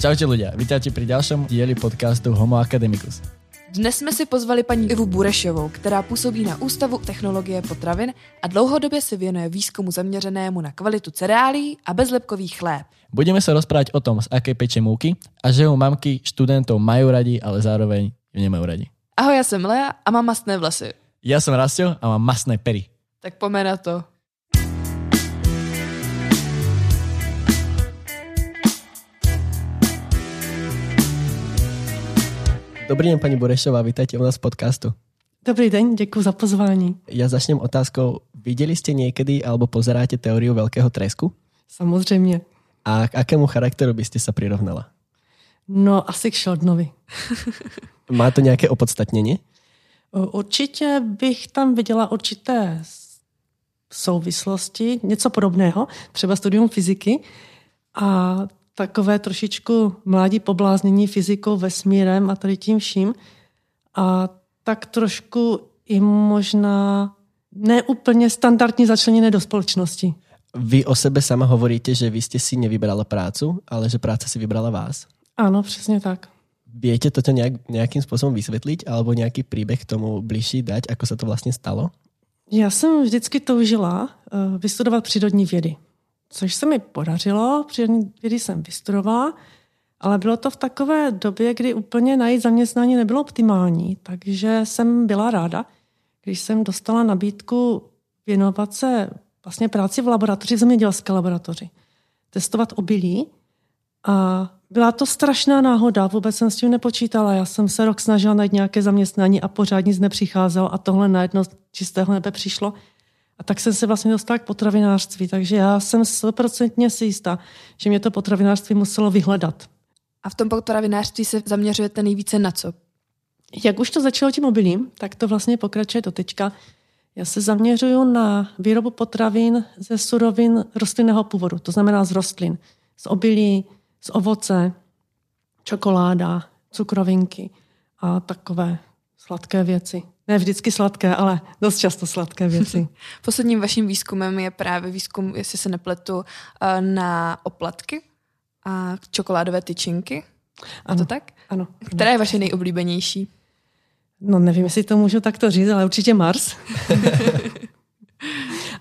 Čaute ľudia, vítajte pri ďalšom dieli podcastu Homo Academicus. Dnes jsme si pozvali paní Ivu Burešovou, která působí na Ústavu technologie potravin a dlouhodobě se věnuje výzkumu zaměřenému na kvalitu cereálí a bezlepkový chléb. Budeme sa rozprávať o tom, z aké peče múky a že ju mamky študentov majú radi, ale zároveň ju nemajú radi. Ahoj, já jsem Lea a mám mastné vlasy. Ja som Rastio a mám masné pery. Tak pomeň na to. Dobrý den, paní Burešová, vítajte u nás v podcastu. Dobrý den, děkuji za pozvání. Ja začnem otázkou, videli ste niekedy alebo pozeráte teóriu veľkého tresku? Samozřejmě. A k akému charakteru by ste sa prirovnala? No, asi k Sheldanovi. Má to nějaké opodstatnění? Určitě bych tam viděla určité souvislosti, něco podobného, třeba studium fyziky a takové trošičku mládí pobláznění fyzikou, vesmírem a tady tím vším. A tak trošku i možná neúplně standardní začleněné do společnosti. Vy o sebe sama hovoríte, že vy ste si nevybrala prácu, ale že práca si vybrala vás. Ano, přesně tak. Viete toto nejak, nejakým spôsobom vysvetliť alebo nejaký príbeh k tomu bližší dať, ako sa to vlastne stalo? Já jsem vždycky toužila eh, vystudovat přírodní vědy, což se mi podařilo. Vědy jsem vystudovala, ale bylo to v takové době, kdy úplně najít zaměstnání nebylo optimální, takže jsem byla ráda, když jsem dostala nabídku věnovat se vlastně práci v laboratoři, v zemědělské laboratoři, testovat obilí a byla to strašná náhoda, vůbec jsem s tím nepočítala. Já jsem se rok snažila najít nějaké zaměstnání a pořád nic nepřicházelo a tohle najednou čistého nebe přišlo. A tak jsem se vlastně dostala k potravinářství, takže já jsem stoprocentně si jistá, že mě to potravinářství muselo vyhledat. A v tom potravinářství se zaměřujete nejvíce na co? Jak už to začalo tím obilím, tak to vlastně pokračuje do teďka. Já se zaměřuju na výrobu potravin ze surovin rostlinného původu, to znamená z rostlin, z obilí, z ovoce, čokoláda, cukrovinky a takové sladké věci. Ne vždycky sladké, ale dost často sladké věci. Posledním vaším výzkumem je právě výzkum, jestli se nepletu, eh, na oplatky a čokoládové tyčinky. A to tak? Ano. Která je vaše nejoblíbenější? No nevím, jestli to můžu takto říct, ale určitě Mars.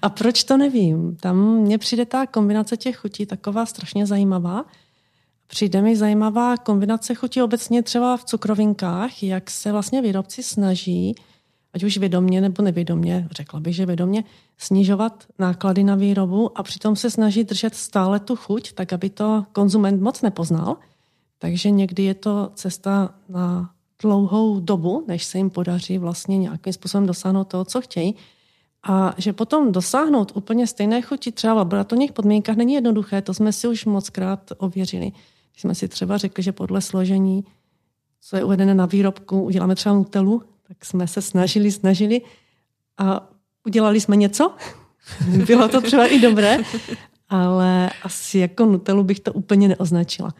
A proč to nevím? Tam mně přijde ta kombinace těch chutí taková strašně zajímavá. Přijde mi zajímavá kombinace chutí obecně třeba v cukrovinkách, jak se vlastně výrobci snaží, ať už vědomně nebo nevědomně, řekla bych, že vědomně, snižovat náklady na výrobu a přitom se snaží držet stále tu chuť, tak aby to konzument moc nepoznal. Takže někdy je to cesta na dlouhou dobu, než se jim podaří vlastně nějakým způsobem dosáhnout toho, co chtějí. A že potom dosáhnout úplně stejné chuti třeba v laboratorních podmínkách není jednoduché, to jsme si už moc krát ověřili. Když jsme si třeba řekli, že podle složení, co je uvedené na výrobku, uděláme třeba nutelu, tak jsme se snažili, snažili a udělali jsme něco. Bylo to třeba i dobré, ale asi jako nutelu bych to úplně neoznačila.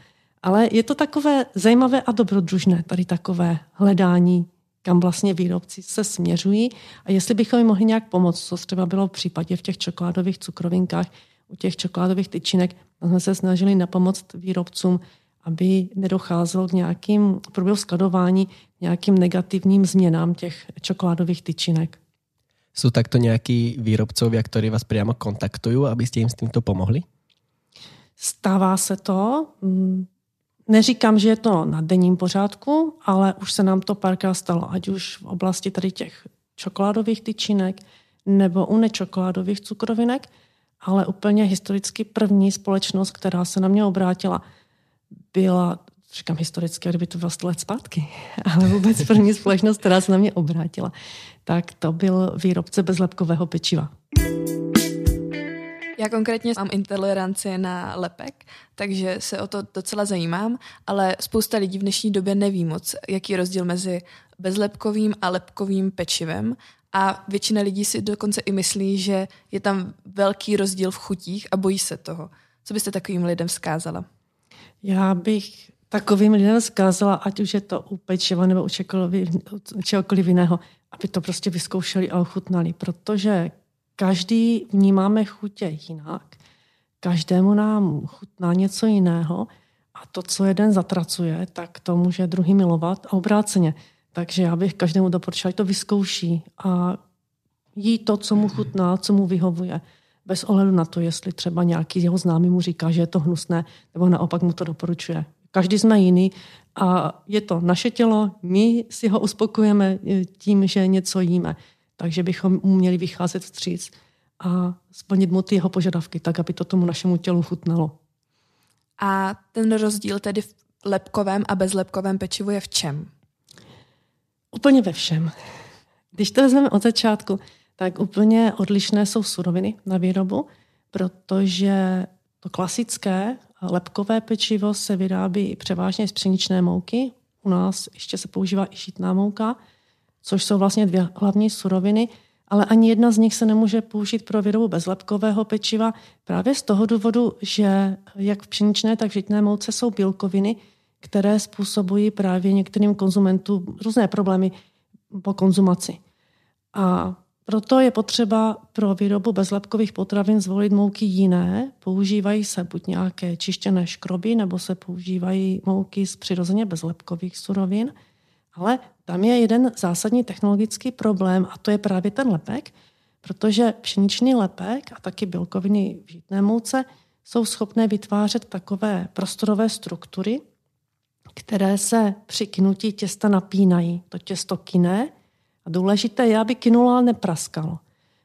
Ale je to takové zajímavé a dobrodružné, tady takové hledání, kam vlastně výrobci se směřují a jestli bychom jim mohli nějak pomoct, co třeba bylo v případě v těch čokoládových cukrovinkách, u těch čokoládových tyčinek, jsme se snažili napomoct výrobcům, aby nedocházelo k nějakým průběhu skladování nějakým negativním změnám těch čokoládových tyčinek. Sú takto nejakí výrobcovia, ktorí vás priamo kontaktujú, aby ste im s týmto pomohli? Stává se to. mm, Neříkám, že je to na denním pořádku, ale už se nám to párkrát stalo, ať už v oblasti tady těch čokoládových tyčinek nebo u nečokoládových cukrovinek, ale úplně historicky první společnost, která se na mě obrátila, byla, říkám historicky, kdyby to bylo 100 let zpátky, ale vůbec první společnost, která se na mě obrátila, tak to byl výrobce bezlepkového pečiva. Já konkrétně mám intoleranci na lepek, takže se o to docela zajímám, ale spousta lidí v dnešní době neví moc, jaký je rozdíl mezi bezlepkovým a lepkovým pečivem a většina lidí si dokonce i myslí, že je tam velký rozdíl v chutích a bojí se toho. Co byste takovým lidem vzkázala? Já bych takovým lidem zkázala, ať už je to u pečiva nebo u čehokoliv, u čehokoliv jiného, aby to prostě vyzkoušeli a ochutnali, protože každý vnímáme chutě jinak, každému nám chutná něco jiného A to, co jeden zatracuje, tak to může druhý milovat a obráceně. Takže já bych každému doporučila, to vyzkouší a jí to, co mu chutná, co mu vyhovuje. Bez ohledu na to, jestli třeba nějaký jeho známý mu říká, že je to hnusné, nebo naopak mu to doporučuje. Každý jsme jiný a je to naše tělo, my si ho uspokojeme eh, tím, že něco jíme. Takže bychom mu měli vycházet vstříc a splnit mu ty jeho požadavky, tak aby to tomu našemu tělu chutnalo. A ten rozdíl tedy v lepkovém a bezlepkovém pečivu je v čem? Úplně ve všem. Když to vezmeme od začátku, tak úplně odlišné jsou suroviny na výrobu, protože to klasické lepkové pečivo se vyrábí převážně z pšeničné mouky. U nás ještě se používá i žitná mouka, což jsou vlastně dvě hlavní suroviny, ale ani jedna z nich se nemůže použít pro výrobu bezlepkového pečiva právě z toho důvodu, že jak v pšeničné, tak v žitné mouce jsou bílkoviny, které způsobují právě některým konzumentům různé problémy po konzumaci. A proto je potřeba pro výrobu bezlepkových potravin zvolit mouky jiné. Používají se buď nějaké čištěné škroby, nebo se používají mouky z přirozeně bezlepkových surovin. Ale tam je jeden zásadní technologický problém a to je právě ten lepek, protože pšeničný lepek a taky bílkoviny v žitné mouce jsou schopné vytvářet takové prostorové struktury, které se při kynutí těsta napínají. To těsto kyne důležité je, aby kinula nepraskalo.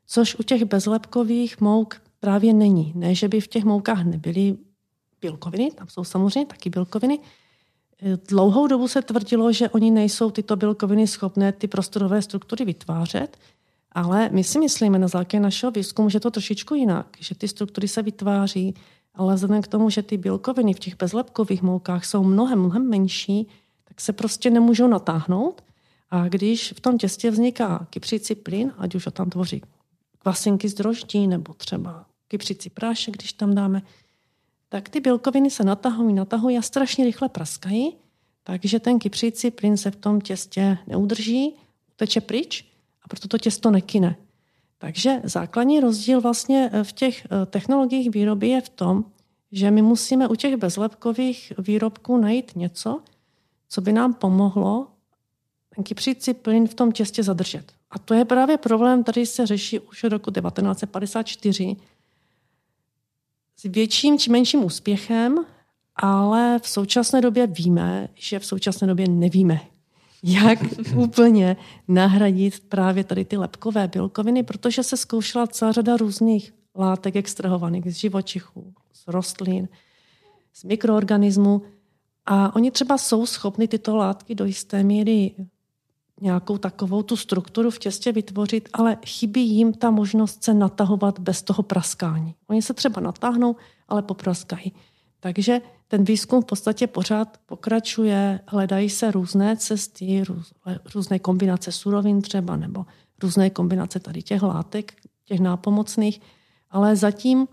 Což u těch bezlepkových mouk právě není. Ne, že by v těch moukách nebyly bílkoviny, tam jsou samozřejmě taky bílkoviny. Dlouhou dobu se tvrdilo, že oni nejsou tyto bílkoviny schopné ty prostorové struktury vytvářet, ale my si myslíme na základě našeho výzkumu, že to trošičku jinak, že ty struktury se vytváří, ale vzhledem k tomu, že ty bílkoviny v těch bezlepkových moukách jsou mnohem, mnohem menší, tak se prostě nemůžou natáhnout a když v tom těstě vzniká kypřící plyn, ať už ho tam tvoří kvasinky z droždí nebo třeba kypřící prášek, když tam dáme, tak ty bílkoviny se natahují, natahují a strašně rychle praskají, takže ten kypřící plyn se v tom těstě neudrží, teče pryč a proto to těsto nekyne. Takže základní rozdíl vlastně v těch eh, technologiích výroby je v tom, že my musíme u těch bezlepkových výrobků najít něco, co by nám pomohlo ten kypřící plyn v tom těstě zadržet. A to je právě problém, který se řeší už od roku 1954 s větším či menším úspěchem, ale v současné době víme, že v současné době nevíme, jak úplně nahradit právě tady ty lepkové bílkoviny, protože se zkoušela celá řada různých látek extrahovaných z živočichů, z rostlin, z mikroorganismů. A oni třeba jsou schopni tyto látky do jisté míry nějakou takovou tu strukturu v těstě vytvořit, ale chybí jim ta možnost se natahovat bez toho praskání. Oni se třeba natáhnou, ale popraskají. Takže ten výzkum v podstatě pořád pokračuje, hledají se různé cesty, různé kombinace surovin třeba, nebo různé kombinace tady těch látek, těch nápomocných, ale zatím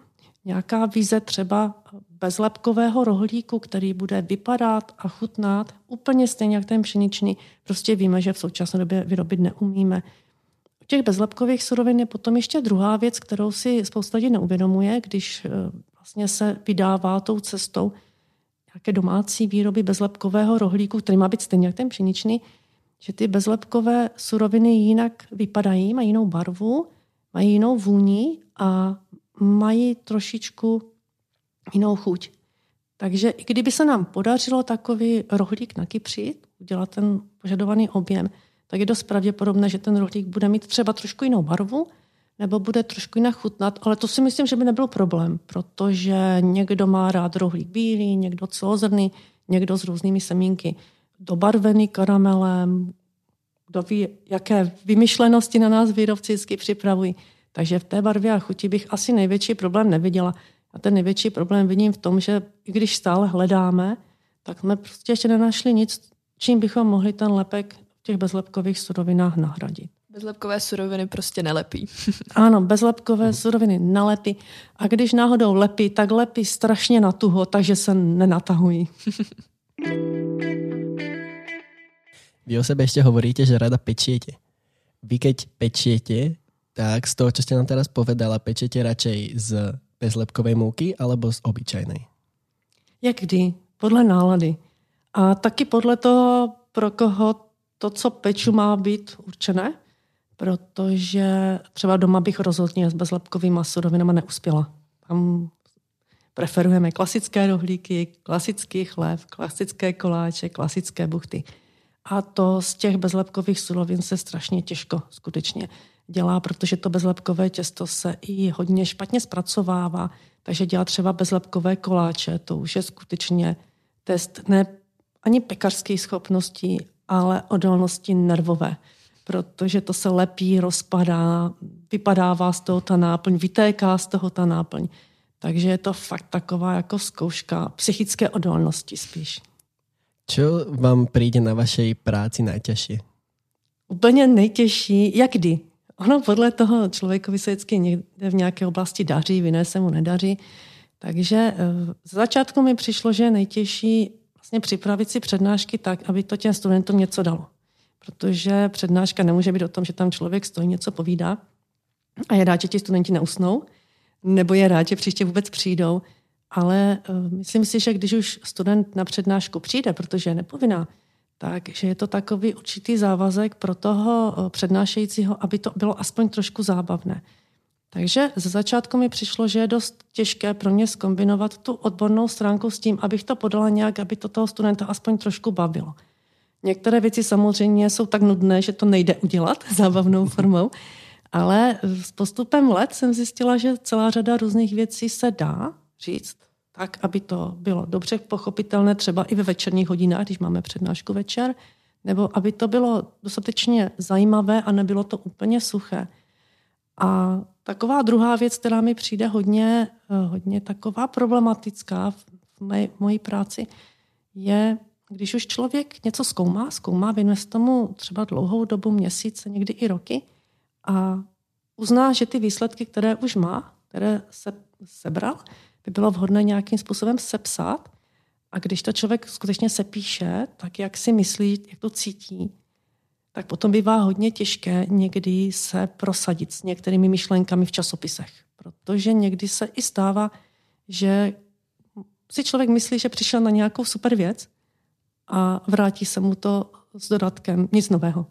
nějaká vize třeba bezlepkového rohlíku, který bude vypadat a chutnat úplně stejně jak ten pšeničný, prostě víme, že v současné době vyrobit neumíme. U těch bezlepkových surovin je potom ještě druhá věc, kterou si spousta lidí neuvědomuje, když eh, vlastně se vydává tou cestou nějaké domácí výroby bezlepkového rohlíku, který má být stejně jak ten pšeničný, že ty bezlepkové suroviny jinak vypadají, mají jinou barvu, mají jinou vůni a mají trošičku jinou chuť. Takže i kdyby se nám podařilo takový rohlík nakypřit, udělat ten požadovaný objem, tak je dost pravděpodobné, že ten rohlík bude mít třeba trošku jinou barvu, nebo bude trošku jinak chutnat, ale to si myslím, že by nebyl problém, protože někdo má rád rohlík bílý, někdo celozrný, někdo s různými semínky dobarvený karamelem, kdo ví, jaké vymyšlenosti na nás výrobci vždycky připravují. Takže v té barvě a chuti bych asi největší problém neviděla. A ten největší problém vidím v tom, že i když stále hledáme, tak jsme prostě ještě nenašli nic, čím bychom mohli ten lepek v těch bezlepkových surovinách nahradit. Bezlepkové suroviny prostě nelepí. ano, bezlepkové suroviny nelepí. A když náhodou lepí, tak lepí strašně na tuho, takže se nenatahují. Vy o sebe ešte hovoríte, že rada pečiete. Vy keď pečiete, tak z toho, čo ste nám teraz povedala, pečete radšej z bezlepkovej múky alebo z obyčajnej? Jak kdy. Podle nálady. A taky podle toho, pro koho to, co peču, má být určené, protože třeba doma bych rozhodně s bezlepkovými surovinami neuspěla. Tam preferujeme klasické rohlíky, klasický chléb, klasické koláče, klasické buchty. A to z těch bezlepkových surovin se strašně těžko skutečně dělá, protože to bezlepkové těsto se i hodně špatně zpracovává, takže dělat třeba bezlepkové koláče, to už je skutečně test ne ani pekařských schopností, ale odolnosti nervové, protože to se lepí, rozpadá, vypadává z toho ta náplň, vytéká z toho ta náplň. Takže je to fakt taková jako zkouška psychické odolnosti spíš. Co vám přijde na vaší práci nejtěžší? Úplně nejtěžší, jak kdy. Ono podle toho člověkovi se vždycky někde v nějaké oblasti daří, v jiné se mu nedaří. Takže eh, z začátku mi přišlo, že je nejtěžší vlastně připravit si přednášky tak, aby to těm studentům něco dalo. Protože přednáška nemůže být o tom, že tam člověk stojí, něco povídá a je rád, že ti studenti neusnou, nebo je rád, že příště vůbec přijdou. Ale uh, myslím si, že když už student na přednášku přijde, protože je nepovinná, takže je to takový určitý závazek pro toho uh, přednášejícího, aby to bylo aspoň trošku zábavné. Takže ze začátku mi přišlo, že je dost těžké pro mě skombinovat tu odbornou stránku s tím, abych to podala nějak, aby to toho studenta aspoň trošku bavilo. Některé věci samozřejmě jsou tak nudné, že to nejde udělat zábavnou formou, ale s postupem let jsem zjistila, že celá řada různých věcí se dá říct tak, aby to bylo dobře pochopitelné, třeba i ve večerních hodinách, když máme přednášku večer, nebo aby to bylo dostatečně zajímavé a nebylo to úplně suché. A taková druhá věc, která mi přijde hodně, eh, hodně taková problematická v mé, mojí práci, je, když už člověk něco zkoumá, zkoumá, věnuje se tomu třeba dlouhou dobu, měsíce, někdy i roky a uzná, že ty výsledky, které už má, které se sebral, by bylo vhodné nějakým způsobem sepsat. A když to člověk skutečně sepíše, tak jak si myslí, jak to cítí, tak potom bývá hodně těžké někdy se prosadit s některými myšlenkami v časopisech. Protože někdy se i stává, že si člověk myslí, že přišel na nějakou super věc a vrátí se mu to s dodatkem nic nového.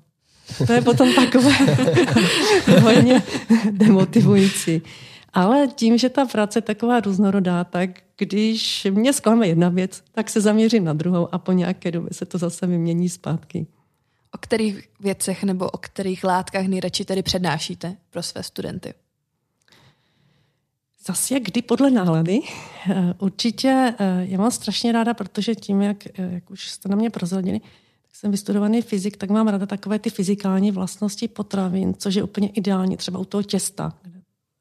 To je potom takové hodně demotivující. Ale tím, že ta práce je taková různorodá, tak když mě zklame jedna věc, tak se zaměřím na druhou a po nějaké době se to zase vymění zpátky. O kterých věcech nebo o kterých látkách nejradši tedy přednášíte pro své studenty? Zase jak kdy podle nálady. Eh, určitě eh, já mám strašně ráda, protože tím, jak, eh, jak už jste na mě prozradili, tak jsem vystudovaný fyzik, tak mám ráda takové ty fyzikální vlastnosti potravin, což je úplně ideální, třeba u toho těsta, kde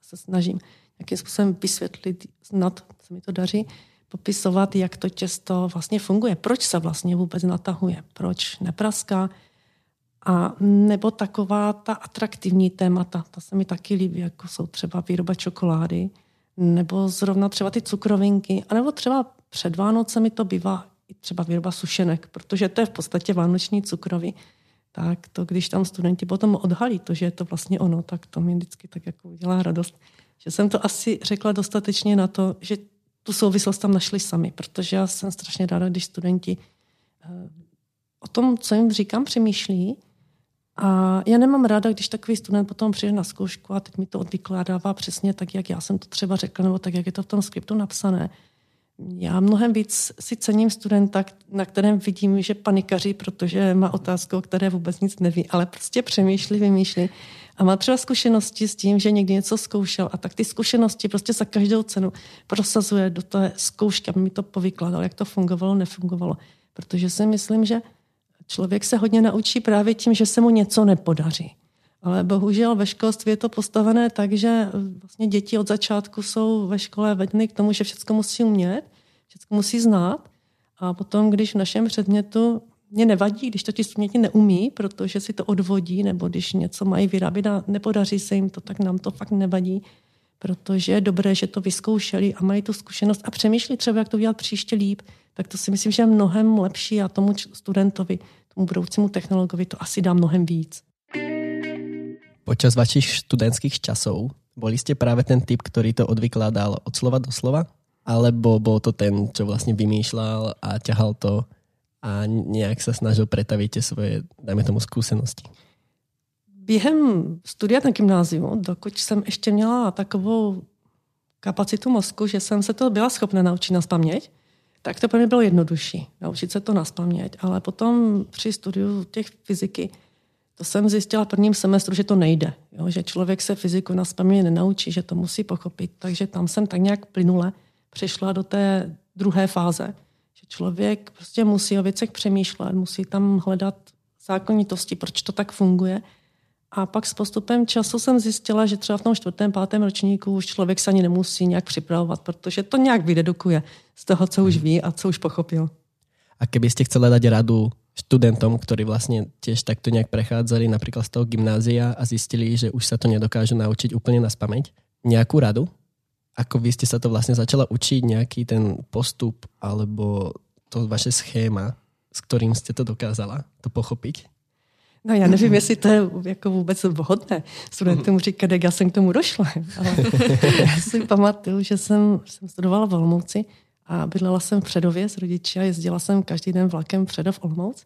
se snažím nějakým způsobem vysvětlit, snad se mi to daří, popisovat, jak to těsto vlastně funguje, proč se vlastně vůbec natahuje, proč nepraská, a nebo taková ta atraktivní témata, ta se mi taky líbí, jako jsou třeba výroba čokolády, nebo zrovna třeba ty cukrovinky, anebo třeba před Vánocemi to bývá i třeba výroba sušenek, protože to je v podstatě vánoční cukroví. Tak to, když tam studenti potom odhalí to, že je to vlastně ono, tak to mi vždycky tak jako udělá radost. Že jsem to asi řekla dostatečně na to, že tu souvislost tam našli sami, protože já jsem strašně ráda, když studenti eh, o tom, co jim říkám, přemýšlí a já nemám ráda, když takový student potom přijde na zkoušku a teď mi to odvykládává přesně tak, jak já jsem to třeba řekla, nebo tak, jak je to v tom skriptu napsané. Já mnohem víc si cením studenta, na kterém vidím, že panikaří, protože má otázku, o které vůbec nic neví, ale prostě přemýšlí, vymýšlí. A má třeba zkušenosti s tím, že někdy něco zkoušel a tak ty zkušenosti prostě za každou cenu prosazuje do té zkoušky, aby mi to povykládal, jak to fungovalo, nefungovalo. Protože si myslím, že Člověk se hodně naučí právě tím, že se mu něco nepodaří. Ale bohužel ve školství je to postavené tak, že eh, vlastně děti od začátku jsou ve škole vedeny k tomu, že všechno musí umět, všechno musí znát. A potom, když v našem předmětu mě nevadí, když to ti studenti neumí, protože si to odvodí, nebo když něco mají vyrábět a nepodaří se jim to, tak nám to fakt nevadí, protože je dobré, že to vyzkoušeli a mají tu zkušenost a přemýšlí třeba, jak to udělat příště líp, tak to si myslím, že je mnohem lepší a tomu studentovi tomu budoucímu technologovi to asi dá mnohem víc. Počas vašich studentských časov boli ste práve ten typ, ktorý to odvykládal od slova do slova? Alebo bol to ten, čo vlastne vymýšľal a ťahal to a nějak se snažil pretavit tie svoje, dajme tomu, zkušenosti? Během studia na gymnáziu, dokud jsem ještě měla takovou kapacitu mozku, že jsem se to byla schopna naučit na paměť, tak to pro mě bylo jednodušší, naučit se to na paměť. Ale potom při studiu těch fyziky, to jsem zjistila v prvním semestru, že to nejde. Jo? Že člověk se fyziku na paměť nenaučí, že to musí pochopit. Takže tam jsem tak nějak plynule přišla do té druhé fáze, že člověk prostě musí o věcech přemýšlet, musí tam hledat zákonitosti, proč to tak funguje. A pak s postupem času jsem zjistila, že třeba v tom čtvrtém, pátém ročníku už člověk se ani nemusí nějak připravovat, protože to nějak vydedukuje z toho, co už ví a co už pochopil. A kdybyste chceli dať radu studentom, ktorí vlastne tiež takto nejak prechádzali napríklad z toho gymnázia a zistili, že už sa to nedokážu naučiť úplne na spameť, nejakú radu? Ako vy ste sa to vlastne začala učiť, nejaký ten postup alebo to vaše schéma, s ktorým ste to dokázala to pochopiť? No já nevím, jestli to je jako vůbec vhodné studentům říkat, jak já jsem k tomu došla. Ale já si pamatuju, že jsem, jsem studovala v Olomouci a bydlela jsem v Předově s rodiči a jezdila jsem každý den vlakem Předov Olomouc.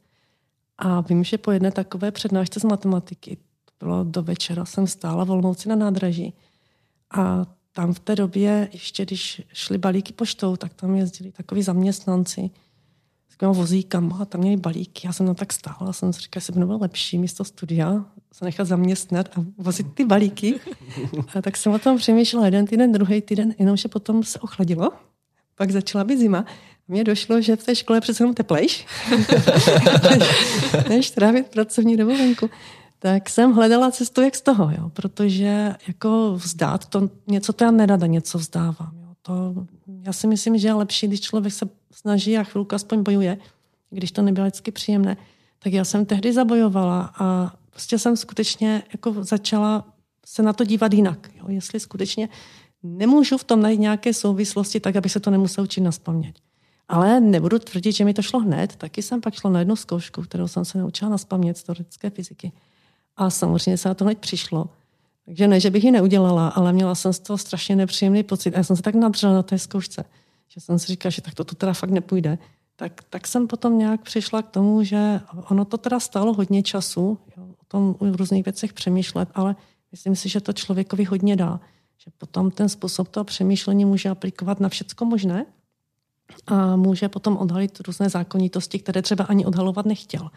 A vím, že po jedné takové přednášce z matematiky, to bylo do večera, jsem stála v Olomouci na nádraží. A tam v té době, ještě když šli balíky poštou, tak tam jezdili takový zaměstnanci s těma vozíkama a tam měli balíky. Já jsem tam tak stála a jsem si říkala, že by bylo lepší místo studia se nechat zaměstnat a vozit ty balíky. A tak jsem o tom přemýšlela jeden týden, druhý týden, jenomže potom se ochladilo. Pak začala být zima. Mně došlo, že v té škole přece jenom teplejš, než trávit pracovní dobu venku. Tak jsem hledala cestu, jak z toho, jo, protože jako vzdát to, něco to já nerada něco vzdávám. Jo. To, já si myslím, že je lepší, když člověk se snaží a chvilku aspoň bojuje, když to nebylo vždycky příjemné. Tak já jsem tehdy zabojovala a prostě jsem skutečně jako začala se na to dívat jinak. Jo. Jestli skutečně nemůžu v tom najít nějaké souvislosti, tak aby se to nemusel učit na spaměť. Ale nebudu tvrdit, že mi to šlo hned. Taky jsem pak šla na jednu zkoušku, kterou jsem se naučila na z teoretické fyziky. A samozřejmě se na to hned přišlo. Takže ne, že bych ji neudělala, ale měla jsem z toho strašně nepříjemný pocit. A já jsem se tak nadřela na té zkoušce, že jsem si říkala, že tak to, to teda fakt nepůjde. Tak, tak jsem potom nějak přišla k tomu, že ono to teda stálo hodně času, jo, o tom v různých věcech přemýšlet, ale myslím si, že to člověkovi hodně dá. Že potom ten způsob toho přemýšlení může aplikovat na všecko možné a může potom odhalit různé zákonitosti, které třeba ani odhalovat nechtěl.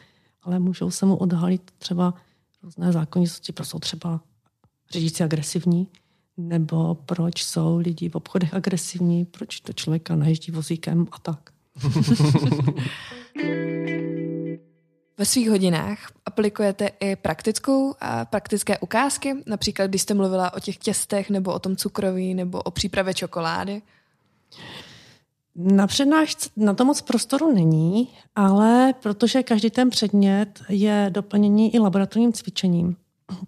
Ale můžou se mu odhalit třeba různé zákonitosti, proč jsou třeba řidiči agresivní, nebo proč jsou lidi v obchodech agresivní, proč to člověka najíždí vozíkem a tak. Ve svých hodinách aplikujete i praktickou a praktické ukázky, například když jste mluvila o těch těstech nebo o tom cukroví nebo o přípravě čokolády? Na přednášce na to moc prostoru není, ale protože každý ten předmět je doplnění i laboratorním cvičením,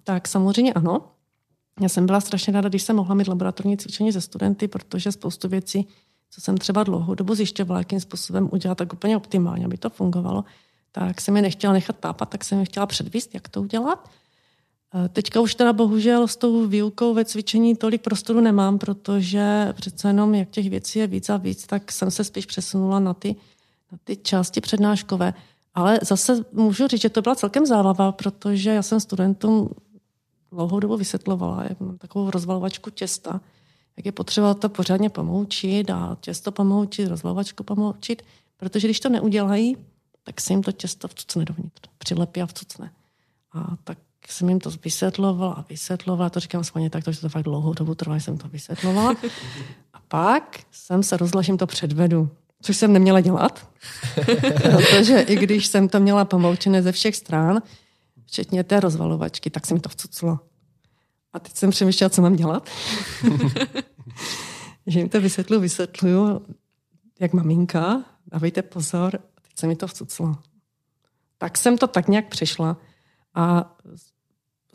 tak samozřejmě ano. Já jsem byla strašně ráda, když jsem mohla mít laboratorní cvičení ze studenty, protože spoustu věcí, co jsem třeba dlouhou dobu zjišťovala, jakým způsobem udělat tak úplně optimálně, aby to fungovalo, tak jsem je nechtěla nechat tápat, tak jsem je chtěla předvíst, jak to udělat. Eh, teďka už teda bohužel s tou výukou ve cvičení tolik prostoru nemám, protože přece jenom jak těch věcí je víc a víc, tak jsem se spíš přesunula na ty, na ty části přednáškové. Ale zase můžu říct, že to byla celkem zábava, protože já jsem studentům dlouhou dobu vysvětlovala, jak mám takovou rozvalovačku těsta, jak je potřeba to pořádně pomoučit a těsto pomoučit, rozvalovačku pomoučit, protože když to neudělají, tak se jim to těsto vcucne dovnitř, přilepí a vcucne. A tak jsem jim to vysvětlovala a vysvětlovala, to říkám schválně tak, že to fakt dlouhou dobu trvá, jsem to vysvětlovala. A pak jsem se rozhodla, že jim to předvedu, což jsem neměla dělat, protože i když jsem to měla pomoučené ze všech stran, včetně té rozvalovačky, tak se mi to vcuclo. A teď jsem přemýšlela, co mám dělat. že jim to vysvětlu, vysvětluju, jak maminka, dávejte pozor, se mi to vcuclo. Tak jsem to tak nějak přišla a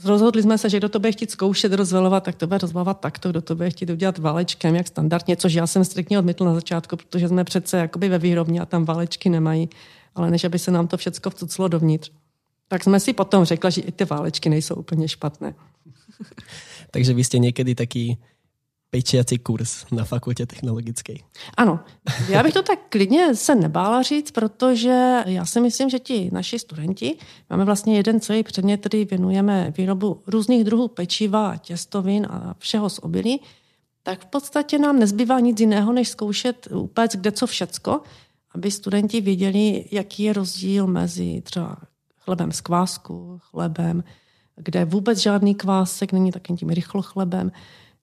rozhodli jsme se, že kdo to bude chtít zkoušet rozvalovat, tak to bude rozvalovat takto, kdo to bude chtít udělat válečkem, jak standardně, což já jsem striktně odmítl na začátku, protože jsme přece jakoby ve výrobně a tam válečky nemají, ale než aby se nám to všechno vcuclo dovnitř. Tak jsme si potom řekla, že i ty válečky nejsou úplně špatné. Takže vy jste někdy taký pečiací kurz na fakultě technologické. Ano, já bych to tak klidně se nebála říct, protože já si myslím, že ti naši studenti, máme vlastně jeden celý předmět, který věnujeme výrobu různých druhů pečiva, těstovin a všeho z obilí, tak v podstatě nám nezbývá nic jiného, než zkoušet upéct kde co všecko, aby studenti věděli, jaký je rozdíl mezi třeba chlebem z kvásku, chlebem, kde vůbec žádný kvásek není takým tím rychlochlebem,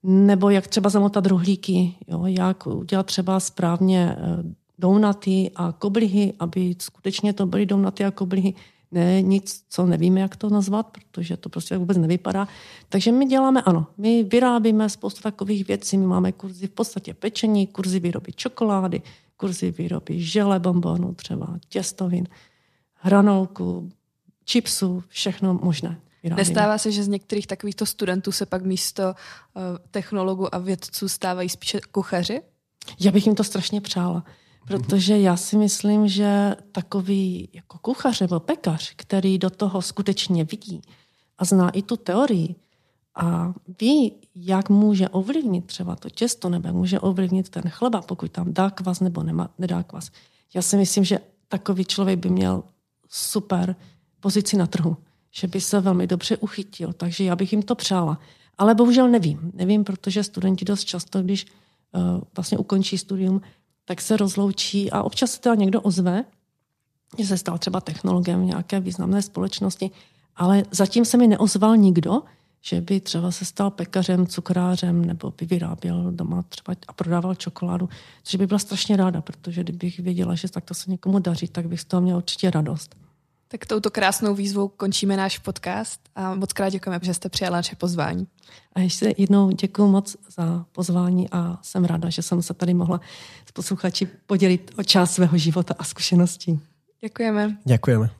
nebo jak třeba zamotat rohlíky, jo, jak udělat třeba správně eh, dounaty a koblihy, aby skutečně to byly dounaty a koblihy, ne nic, co nevíme, jak to nazvat, protože to prostě vůbec nevypadá. Takže my děláme, ano, my vyrábíme spoustu takových věcí, my máme kurzy v podstatě pečení, kurzy výroby čokolády, kurzy výroby žele, bombonů, třeba těstovin, hranolku, čipsů, všechno možné. Vyrábíme. Nestává se, že z některých takovýchto studentů se pak místo uh, technologů a vědců stávají spíše kuchaři? Já bych jim to strašně přála. Protože já si myslím, že takový jako kuchař nebo pekař, který do toho skutečně vidí a zná i tu teorii a ví, jak může ovlivnit třeba to těsto nebo může ovlivnit ten chleba, pokud tam dá kvas nebo nemá, nedá kvas. Já si myslím, že takový člověk by měl super pozici na trhu, že by se velmi dobře uchytil, takže já bych jim to přála. Ale bohužel nevím. Nevím, protože studenti dost často, když uh, vlastně ukončí studium, tak se rozloučí a občas se teda někdo ozve, že se stal třeba technologem nějaké významné společnosti, ale zatím se mi neozval nikdo, že by třeba se stal pekařem, cukrářem nebo by vyráběl doma třeba a prodával čokoládu, což by byla strašně ráda, protože kdybych věděla, že takto se někomu daří, tak bych z toho měla určitě radost. Tak touto krásnou výzvou končíme náš podcast a moc krát děkujeme, že jste přijala naše pozvání. A ještě jednou děkuji moc za pozvání a jsem ráda, že jsem se tady mohla s posluchači podělit o část svého života a zkušeností. Děkujeme. Děkujeme.